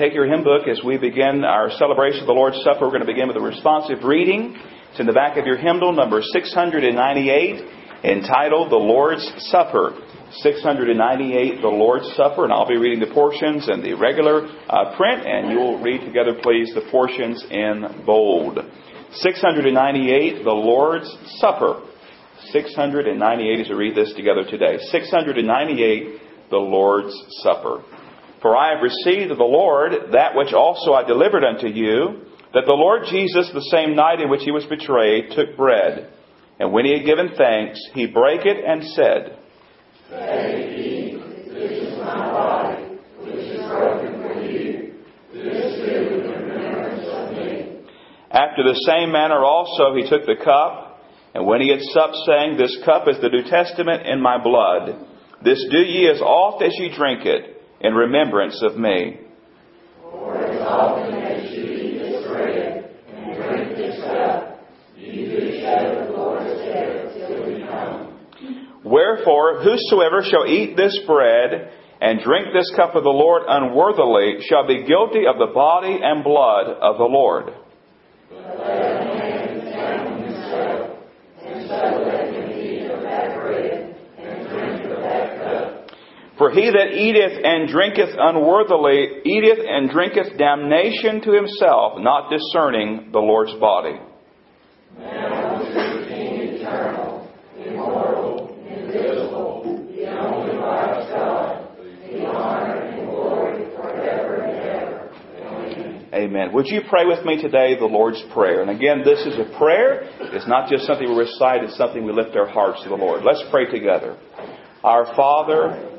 Take your hymn book as we begin our celebration of the Lord's Supper. We're going to begin with a responsive reading. It's in the back of your hymnal, number 698, entitled The Lord's Supper. 698, The Lord's Supper, and I'll be reading the portions in the regular uh, print, and you'll read together, please, the portions in bold. 698, The Lord's Supper. 698 as we read this together today. 698, The Lord's Supper. For I have received of the Lord that which also I delivered unto you, that the Lord Jesus, the same night in which he was betrayed, took bread. And when he had given thanks, he brake it and said. After the same manner also he took the cup, and when he had supped, saying, This cup is the New Testament in my blood. This do ye as oft as ye drink it in remembrance of me. Wherefore, whosoever shall eat this bread and drink this cup of the Lord unworthily shall be guilty of the body and blood of the Lord. But let a man examine himself, and so let him eat of that bread and drink of that cup. For he that eateth and drinketh unworthily eateth and drinketh damnation to himself, not discerning the Lord's body. Amen. Would you pray with me today the Lord's Prayer? And again, this is a prayer. It's not just something we recite, it's something we lift our hearts to the Lord. Let's pray together. Our Father,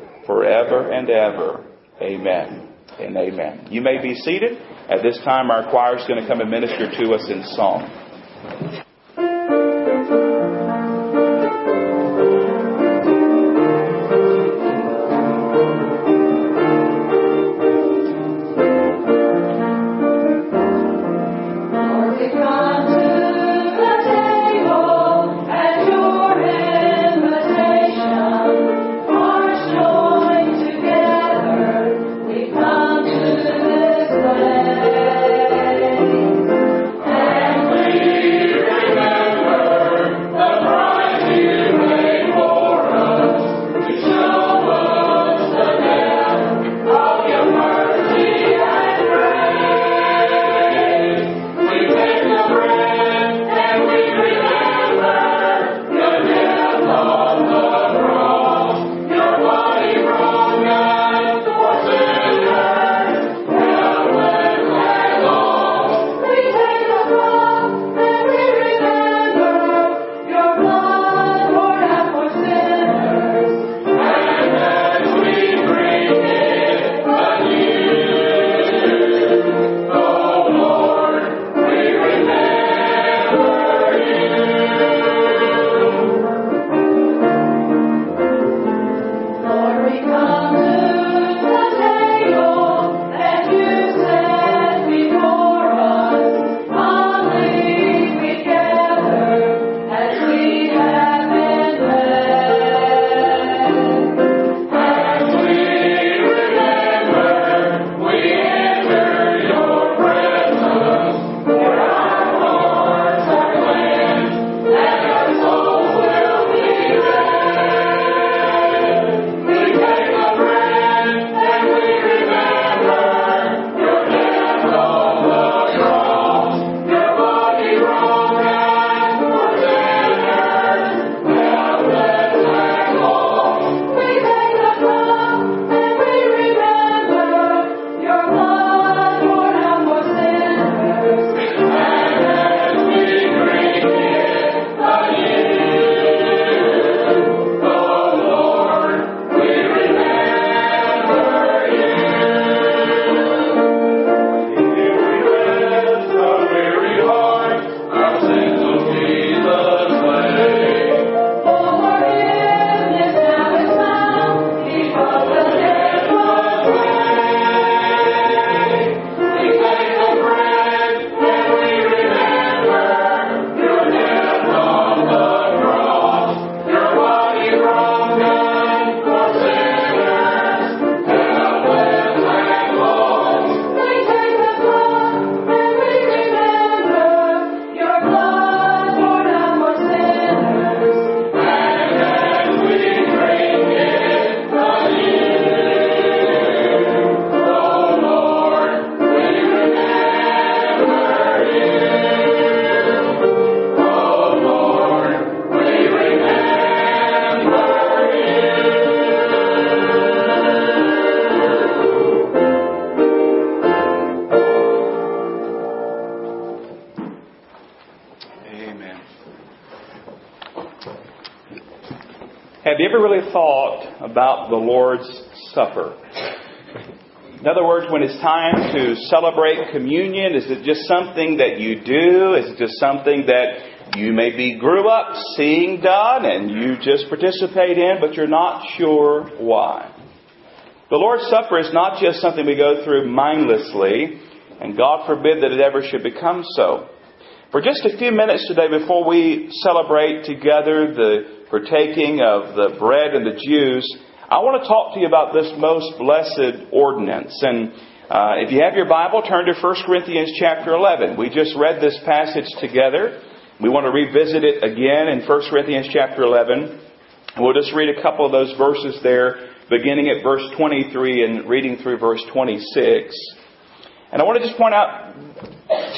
forever and ever. Amen and amen. You may be seated. At this time, our choir is going to come and minister to us in song. About the Lord's Supper? In other words, when it's time to celebrate communion, is it just something that you do? Is it just something that you maybe grew up seeing done and you just participate in, but you're not sure why? The Lord's Supper is not just something we go through mindlessly, and God forbid that it ever should become so. For just a few minutes today before we celebrate together the partaking of the bread and the juice, I want to talk to you about this most blessed ordinance. And uh, if you have your Bible, turn to 1 Corinthians chapter 11. We just read this passage together. We want to revisit it again in 1 Corinthians chapter 11. We'll just read a couple of those verses there beginning at verse 23 and reading through verse 26. And I want to just point out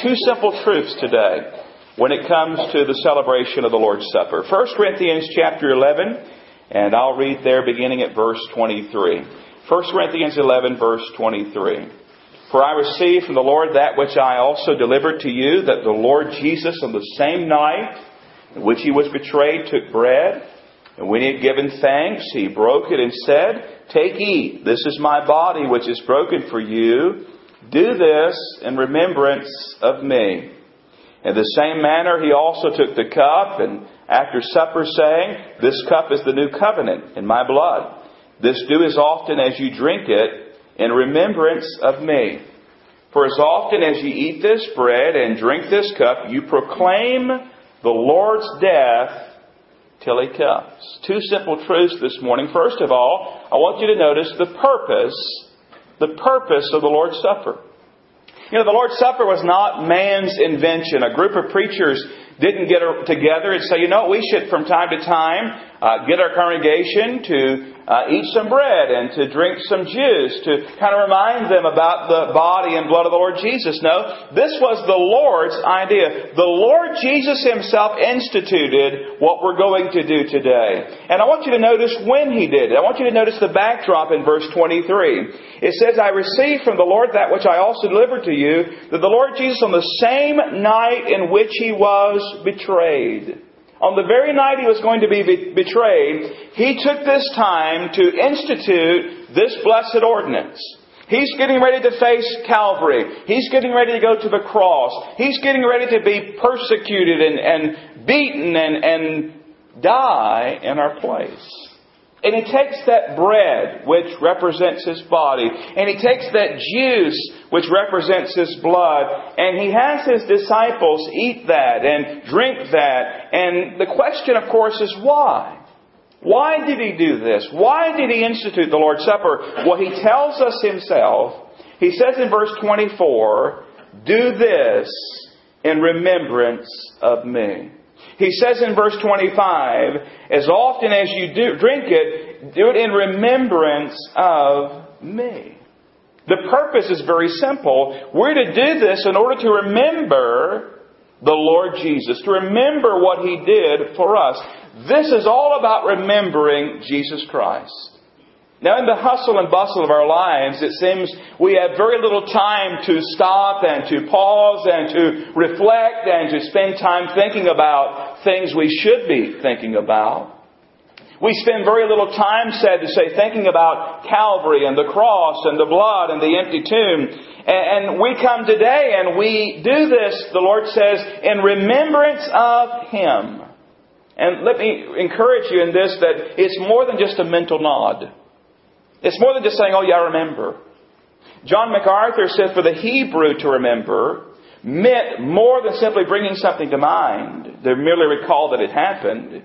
two simple truths today when it comes to the celebration of the Lord's Supper. 1 Corinthians chapter 11, and I'll read there beginning at verse 23. 1 Corinthians 11, verse 23. For I received from the Lord that which I also delivered to you, that the Lord Jesus on the same night in which he was betrayed took bread, and when he had given thanks, he broke it and said, Take, eat. This is my body, which is broken for you. Do this in remembrance of me. In the same manner, he also took the cup, and after supper, saying, This cup is the new covenant in my blood. This do as often as you drink it in remembrance of me. For as often as you eat this bread and drink this cup, you proclaim the Lord's death till he comes. Two simple truths this morning. First of all, I want you to notice the purpose, the purpose of the Lord's Supper. You know, the Lord's Supper was not man's invention. A group of preachers didn't get together and say, you know, we should from time to time uh, get our congregation to uh, eat some bread and to drink some juice to kind of remind them about the body and blood of the Lord Jesus. No, this was the Lord's idea. The Lord Jesus Himself instituted what we're going to do today. And I want you to notice when He did it. I want you to notice the backdrop in verse 23. It says, I received from the Lord that which I also delivered to you, that the Lord Jesus on the same night in which He was betrayed on the very night he was going to be betrayed, he took this time to institute this blessed ordinance. He's getting ready to face Calvary. He's getting ready to go to the cross. He's getting ready to be persecuted and, and beaten and, and die in our place. And he takes that bread, which represents his body, and he takes that juice, which represents his blood, and he has his disciples eat that and drink that. And the question, of course, is why? Why did he do this? Why did he institute the Lord's Supper? Well, he tells us himself. He says in verse 24, Do this in remembrance of me. He says in verse 25, as often as you do, drink it, do it in remembrance of me. The purpose is very simple. We're to do this in order to remember the Lord Jesus, to remember what He did for us. This is all about remembering Jesus Christ. Now, in the hustle and bustle of our lives, it seems we have very little time to stop and to pause and to reflect and to spend time thinking about things we should be thinking about. We spend very little time, sad to say, thinking about Calvary and the cross and the blood and the empty tomb. And we come today and we do this, the Lord says, in remembrance of Him. And let me encourage you in this that it's more than just a mental nod. It's more than just saying, oh, yeah, I remember. John MacArthur said for the Hebrew to remember meant more than simply bringing something to mind, to merely recall that it happened.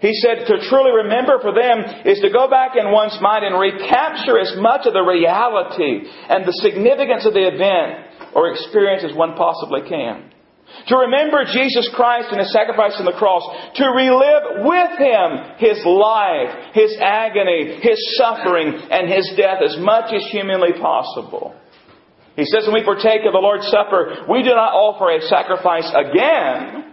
He said to truly remember for them is to go back in one's mind and recapture as much of the reality and the significance of the event or experience as one possibly can. To remember Jesus Christ and His sacrifice on the cross. To relive with Him His life, His agony, His suffering, and His death as much as humanly possible. He says when we partake of the Lord's Supper, we do not offer a sacrifice again.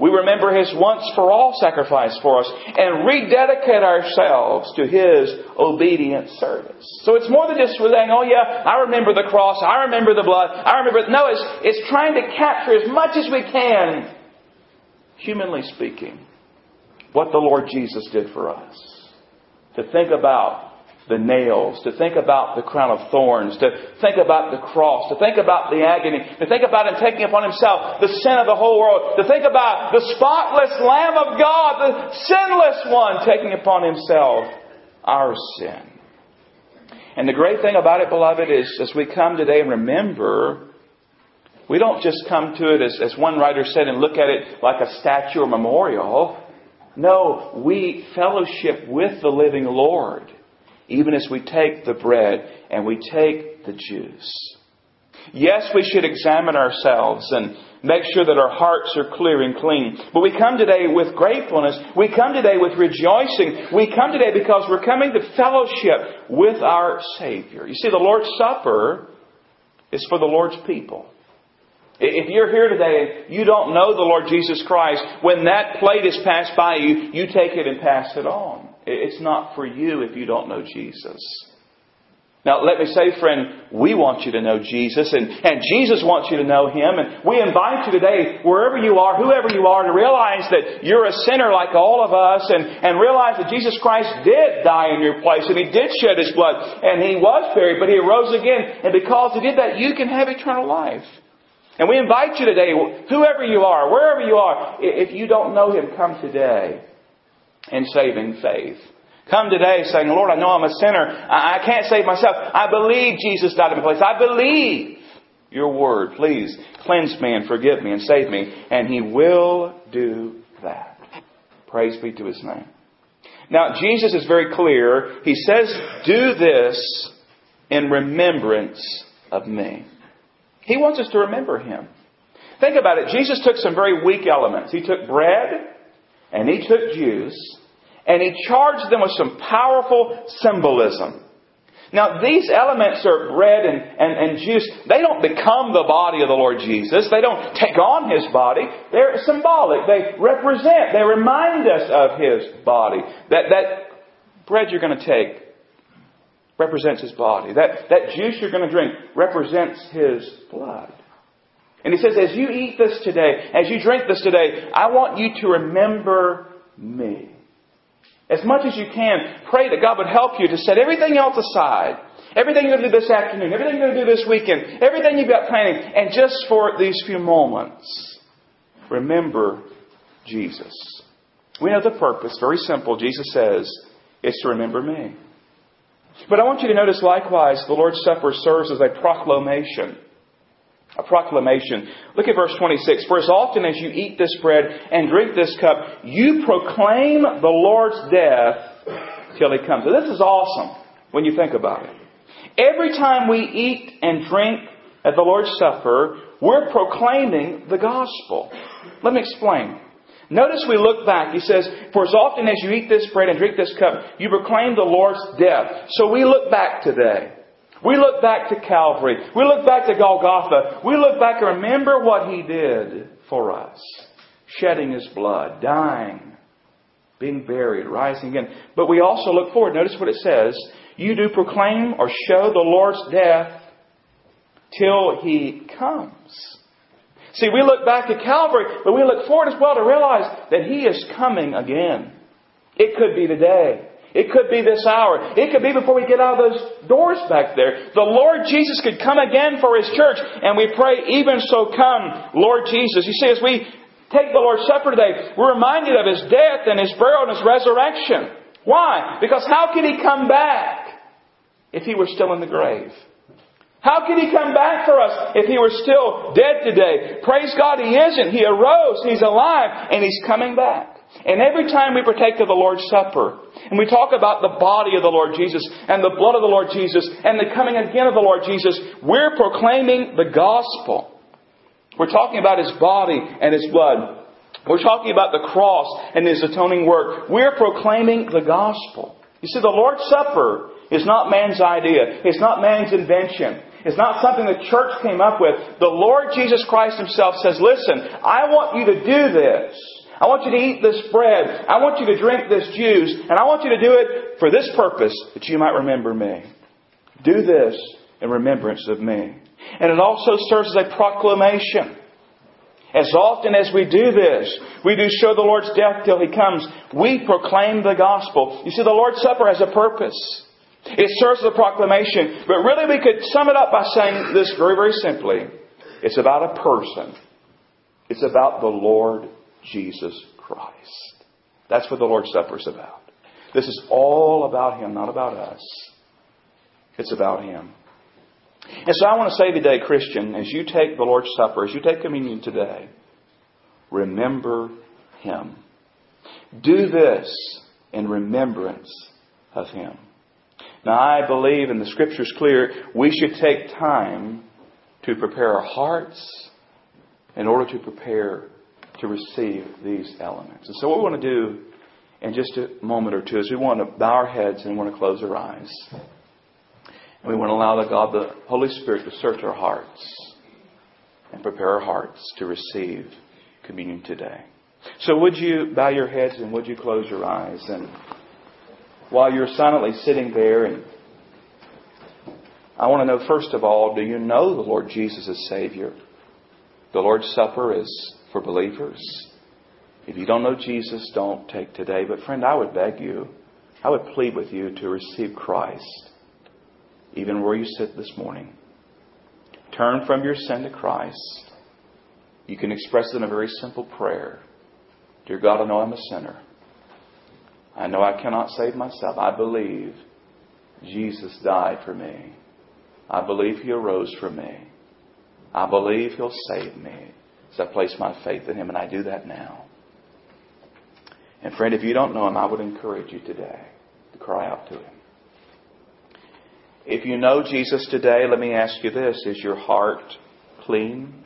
We remember His once for all sacrifice for us and rededicate ourselves to His obedient service. So it's more than just saying, oh yeah, I remember the cross, I remember the blood, I remember. No, it's, it's trying to capture as much as we can, humanly speaking, what the Lord Jesus did for us. to think about the nails, to think about the crown of thorns, to think about the cross, to think about the agony, to think about Him taking upon Himself the sin of the whole world, to think about the spotless Lamb of God, the sinless one taking upon Himself our sin. And the great thing about it, beloved, is as we come today and remember, we don't just come to it as, as one writer said and look at it like a statue or memorial. No, we fellowship with the living Lord even as we take the bread and we take the juice. Yes, we should examine ourselves and make sure that our hearts are clear and clean. But we come today with gratefulness. We come today with rejoicing. We come today because we're coming to fellowship with our Savior. You see, the Lord's Supper is for the Lord's people. If you're here today and you don't know the Lord Jesus Christ, when that plate is passed by you, you take it and pass it on. It's not for you if you don't know Jesus. Now, let me say, friend, we want you to know Jesus, and, and Jesus wants you to know Him. And we invite you today, wherever you are, whoever you are, to realize that you're a sinner like all of us, and, and realize that Jesus Christ did die in your place, and He did shed His blood, and He was buried, but He arose again. And because He did that, you can have eternal life. And we invite you today, whoever you are, wherever you are, if you don't know Him, come today in saving faith. Come today saying, Lord, I know I'm a sinner. I can't save myself. I believe Jesus died in my place. I believe your word. Please cleanse me and forgive me and save me. And he will do that. Praise be to his name. Now, Jesus is very clear. He says, do this in remembrance of me. He wants us to remember him. Think about it. Jesus took some very weak elements. He took bread and he took juice and he charged them with some powerful symbolism. Now, these elements are bread and, and, and juice. They don't become the body of the Lord Jesus. They don't take on His body. They're symbolic. They represent, they remind us of His body. That, that bread you're going to take represents His body. That, that juice you're going to drink represents His blood. And He says, as you eat this today, as you drink this today, I want you to remember me. As much as you can, pray that God would help you to set everything else aside. Everything you're going to do this afternoon, everything you're going to do this weekend, everything you've got planning, and just for these few moments, remember Jesus. We know the purpose, very simple. Jesus says, it's to remember me. But I want you to notice likewise, the Lord's Supper serves as a proclamation a proclamation. Look at verse 26. For as often as you eat this bread and drink this cup, you proclaim the Lord's death till he comes. this is awesome when you think about it. Every time we eat and drink at the Lord's Supper, we're proclaiming the gospel. Let me explain. Notice we look back. He says, For as often as you eat this bread and drink this cup, you proclaim the Lord's death. So we look back today. We look back to Calvary. We look back to Golgotha. We look back and remember what He did for us. Shedding His blood, dying, being buried, rising again. But we also look forward. Notice what it says. You do proclaim or show the Lord's death till He comes. See, we look back at Calvary, but we look forward as well to realize that He is coming again. It could be today. It could be this hour. It could be before we get out of those doors back there. The Lord Jesus could come again for His church, and we pray, even so come, Lord Jesus. You see, as we take the Lord's Supper today, we're reminded of His death and His burial and His resurrection. Why? Because how could He come back if He were still in the grave? How could He come back for us if He were still dead today? Praise God, He isn't. He arose, He's alive, and He's coming back. And every time we partake of the Lord's Supper, and we talk about the body of the Lord Jesus, and the blood of the Lord Jesus, and the coming again of the Lord Jesus, we're proclaiming the gospel. We're talking about His body and His blood. We're talking about the cross and His atoning work. We're proclaiming the gospel. You see, the Lord's Supper is not man's idea. It's not man's invention. It's not something the church came up with. The Lord Jesus Christ Himself says, listen, I want you to do this. I want you to eat this bread. I want you to drink this juice. And I want you to do it for this purpose, that you might remember me. Do this in remembrance of me. And it also serves as a proclamation. As often as we do this, we do show the Lord's death till He comes. We proclaim the gospel. You see, the Lord's Supper has a purpose. It serves as a proclamation, but really we could sum it up by saying this very, very simply. It's about a person. It's about the Lord Jesus Christ. That's what the Lord's Supper is about. This is all about Him, not about us. It's about Him. And so I want to say today, Christian, as you take the Lord's Supper, as you take communion today, remember Him. Do this in remembrance of Him. Now, I believe, and the Scripture's clear, we should take time to prepare our hearts in order to prepare to receive these elements. And so, what we want to do in just a moment or two is we want to bow our heads and we want to close our eyes. And we want to allow the God, the Holy Spirit, to search our hearts and prepare our hearts to receive communion today. So would you bow your heads and would you close your eyes? And while you're silently sitting there, and I want to know, first of all, do you know the Lord Jesus as Savior? The Lord's Supper is for believers. If you don't know Jesus, don't take today. But friend, I would beg you, I would plead with you to receive Christ even where you sit this morning. Turn from your sin to Christ. You can express it in a very simple prayer. Dear God, I know I'm a sinner. I know I cannot save myself. I believe Jesus died for me. I believe He arose for me. I believe He'll save me as I place my faith in Him, and I do that now. And friend, if you don't know Him, I would encourage you today to cry out to Him. If you know Jesus today, let me ask you this Is your heart clean?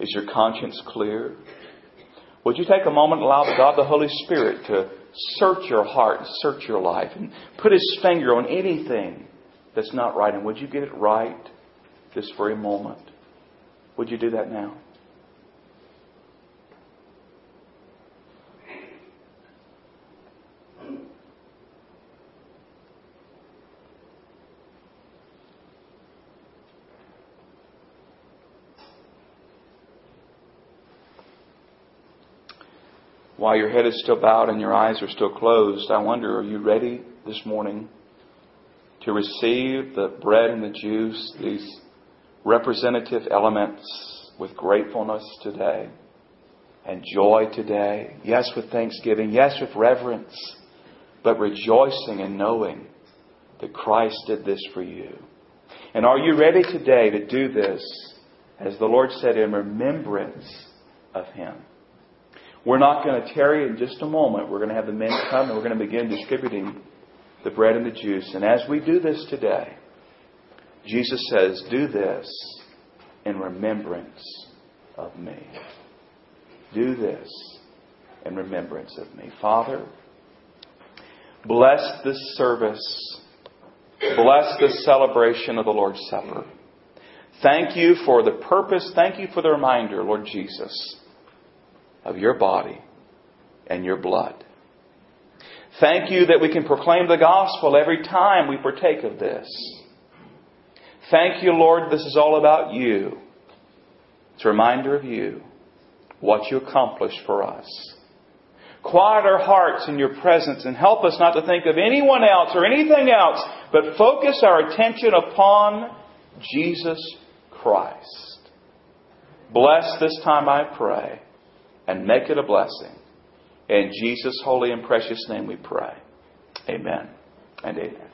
Is your conscience clear? Would you take a moment and allow God the Holy Spirit to search your heart and search your life and put His finger on anything that's not right? And would you get it right this very moment? Would you do that now? while your head is still bowed and your eyes are still closed, I wonder, are you ready this morning to receive the bread and the juice, these representative elements, with gratefulness today and joy today? Yes, with thanksgiving. Yes, with reverence. But rejoicing and knowing that Christ did this for you. And are you ready today to do this, as the Lord said, in remembrance of Him? We're not going to tarry in just a moment. We're going to have the men come and we're going to begin distributing the bread and the juice. And as we do this today, Jesus says, Do this in remembrance of me. Do this in remembrance of me. Father, bless this service. Bless this celebration of the Lord's Supper. Thank you for the purpose. Thank you for the reminder, Lord Jesus of your body and your blood. Thank you that we can proclaim the gospel every time we partake of this. Thank you, Lord, this is all about you. It's a reminder of you, what you accomplished for us. Quiet our hearts in your presence and help us not to think of anyone else or anything else, but focus our attention upon Jesus Christ. Bless this time, I pray and make it a blessing. In Jesus' holy and precious name we pray. Amen and amen.